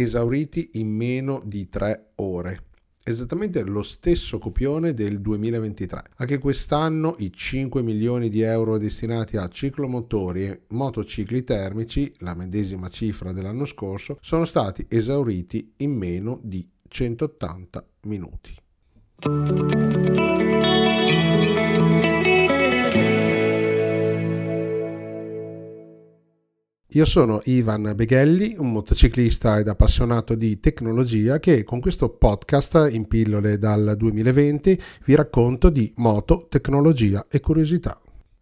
esauriti in meno di tre ore esattamente lo stesso copione del 2023. Anche quest'anno i 5 milioni di euro destinati a ciclomotori e motocicli termici, la medesima cifra dell'anno scorso, sono stati esauriti in meno di 180 minuti. Io sono Ivan Beghelli, un motociclista ed appassionato di tecnologia che con questo podcast in pillole dal 2020 vi racconto di moto, tecnologia e curiosità.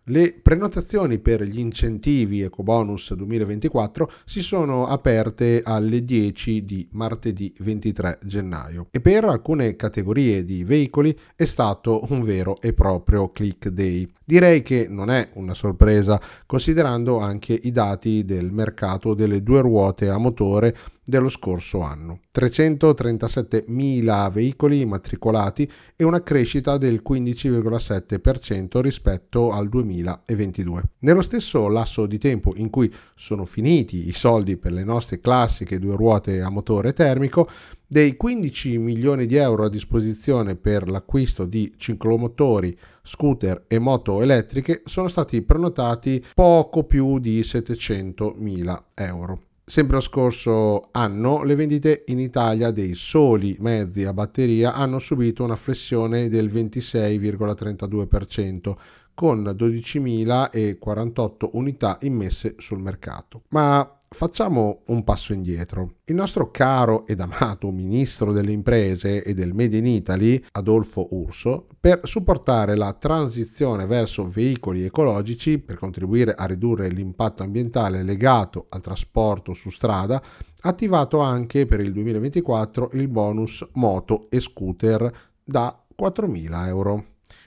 Le prenotazioni per gli incentivi EcoBonus 2024 si sono aperte alle 10 di martedì 23 gennaio e per alcune categorie di veicoli è stato un vero e proprio click day. Direi che non è una sorpresa considerando anche i dati del mercato delle due ruote a motore dello scorso anno. 337.000 veicoli immatricolati e una crescita del 15,7% rispetto al 2022. Nello stesso lasso di tempo in cui sono finiti i soldi per le nostre classiche due ruote a motore termico, dei 15 milioni di euro a disposizione per l'acquisto di ciclomotori, scooter e moto elettriche sono stati prenotati poco più di 700 mila euro. Sempre lo scorso anno le vendite in Italia dei soli mezzi a batteria hanno subito una flessione del 26,32% con 12.048 unità immesse sul mercato. Ma facciamo un passo indietro. Il nostro caro ed amato ministro delle imprese e del Made in Italy, Adolfo Urso, per supportare la transizione verso veicoli ecologici, per contribuire a ridurre l'impatto ambientale legato al trasporto su strada, ha attivato anche per il 2024 il bonus moto e scooter da 4.000 euro.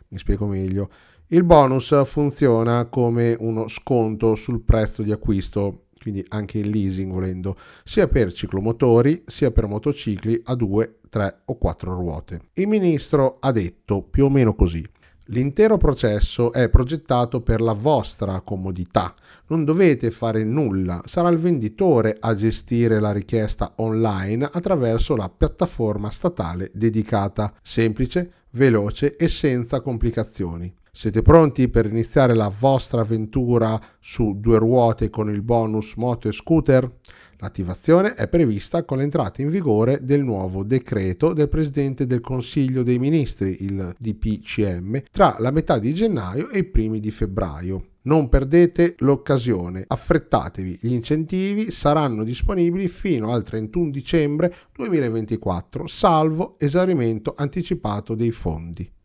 Mi spiego meglio. Il bonus funziona come uno sconto sul prezzo di acquisto quindi anche in leasing volendo, sia per ciclomotori sia per motocicli a 2, 3 o 4 ruote. Il ministro ha detto più o meno così. L'intero processo è progettato per la vostra comodità. Non dovete fare nulla, sarà il venditore a gestire la richiesta online attraverso la piattaforma statale dedicata, semplice, veloce e senza complicazioni. Siete pronti per iniziare la vostra avventura su due ruote con il bonus moto e scooter? L'attivazione è prevista con l'entrata in vigore del nuovo decreto del Presidente del Consiglio dei Ministri, il DPCM, tra la metà di gennaio e i primi di febbraio. Non perdete l'occasione, affrettatevi, gli incentivi saranno disponibili fino al 31 dicembre 2024, salvo esaurimento anticipato dei fondi.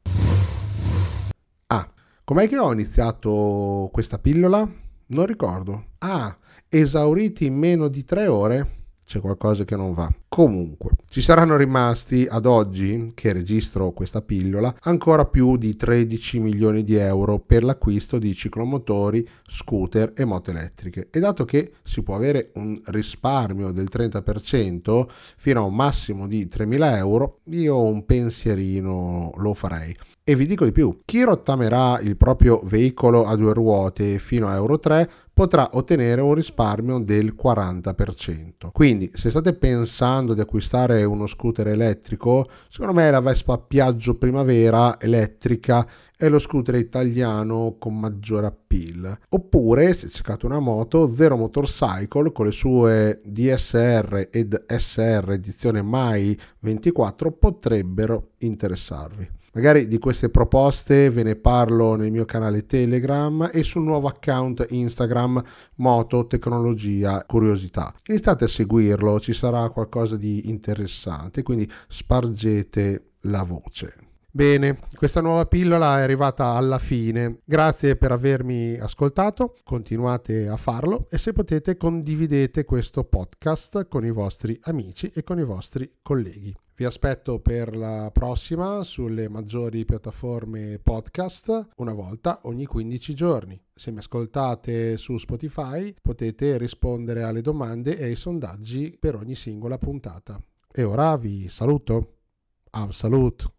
Com'è che ho iniziato questa pillola? Non ricordo. Ah, esauriti in meno di tre ore? C'è qualcosa che non va. Comunque, ci saranno rimasti ad oggi, che registro questa pillola, ancora più di 13 milioni di euro per l'acquisto di ciclomotori, scooter e moto elettriche. E dato che si può avere un risparmio del 30% fino a un massimo di 3.000 euro, io un pensierino lo farei. E vi dico di più, chi rottamerà il proprio veicolo a due ruote fino a Euro 3 potrà ottenere un risparmio del 40%. Quindi, se state pensando di acquistare uno scooter elettrico, secondo me la Vespa Piaggio Primavera elettrica è lo scooter italiano con maggiore appeal. Oppure, se cercate una moto, Zero Motorcycle con le sue DSR ed SR edizione Mai 24 potrebbero interessarvi. Magari di queste proposte ve ne parlo nel mio canale Telegram e sul nuovo account Instagram Moto Tecnologia Curiosità. Iniziate a seguirlo, ci sarà qualcosa di interessante, quindi spargete la voce. Bene, questa nuova pillola è arrivata alla fine. Grazie per avermi ascoltato, continuate a farlo e se potete condividete questo podcast con i vostri amici e con i vostri colleghi. Vi aspetto per la prossima sulle maggiori piattaforme podcast una volta ogni 15 giorni. Se mi ascoltate su Spotify potete rispondere alle domande e ai sondaggi per ogni singola puntata. E ora vi saluto. Av salut!